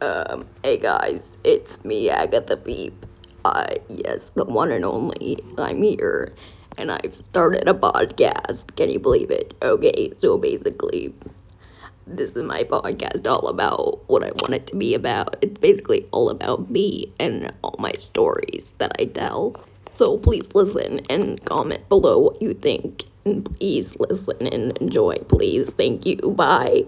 Um, hey guys, it's me, Agatha Beep. I, yes, the one and only. I'm here, and I've started a podcast. Can you believe it? Okay, so basically, this is my podcast all about what I want it to be about. It's basically all about me and all my stories that I tell. So please listen and comment below what you think. And please listen and enjoy, please. Thank you. Bye.